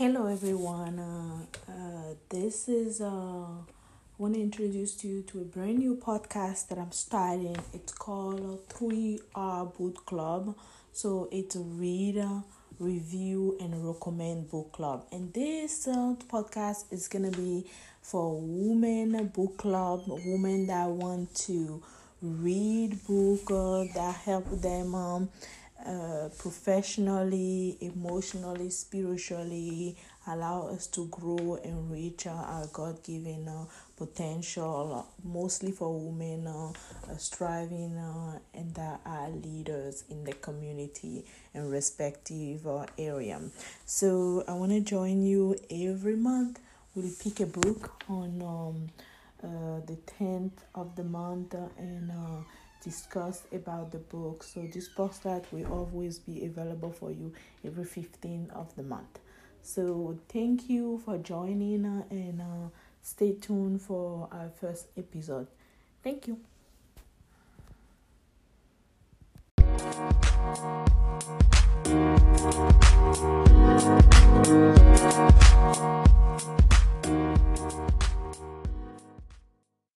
Hello everyone. Uh, uh, this is uh, I want to introduce you to a brand new podcast that I'm starting. It's called Three R Book Club. So it's a read, review, and recommend book club. And this uh, podcast is gonna be for women book club, women that want to read book uh, that help them. Um, uh, professionally, emotionally, spiritually, allow us to grow and reach uh, our God given uh, potential, mostly for women uh, uh, striving uh, and that are leaders in the community and respective uh, area. So, I want to join you every month. We'll pick a book on um, uh, the 10th of the month and uh, discuss about the book. So this podcast will always be available for you every 15th of the month. So thank you for joining uh, and uh, stay tuned for our first episode. Thank you.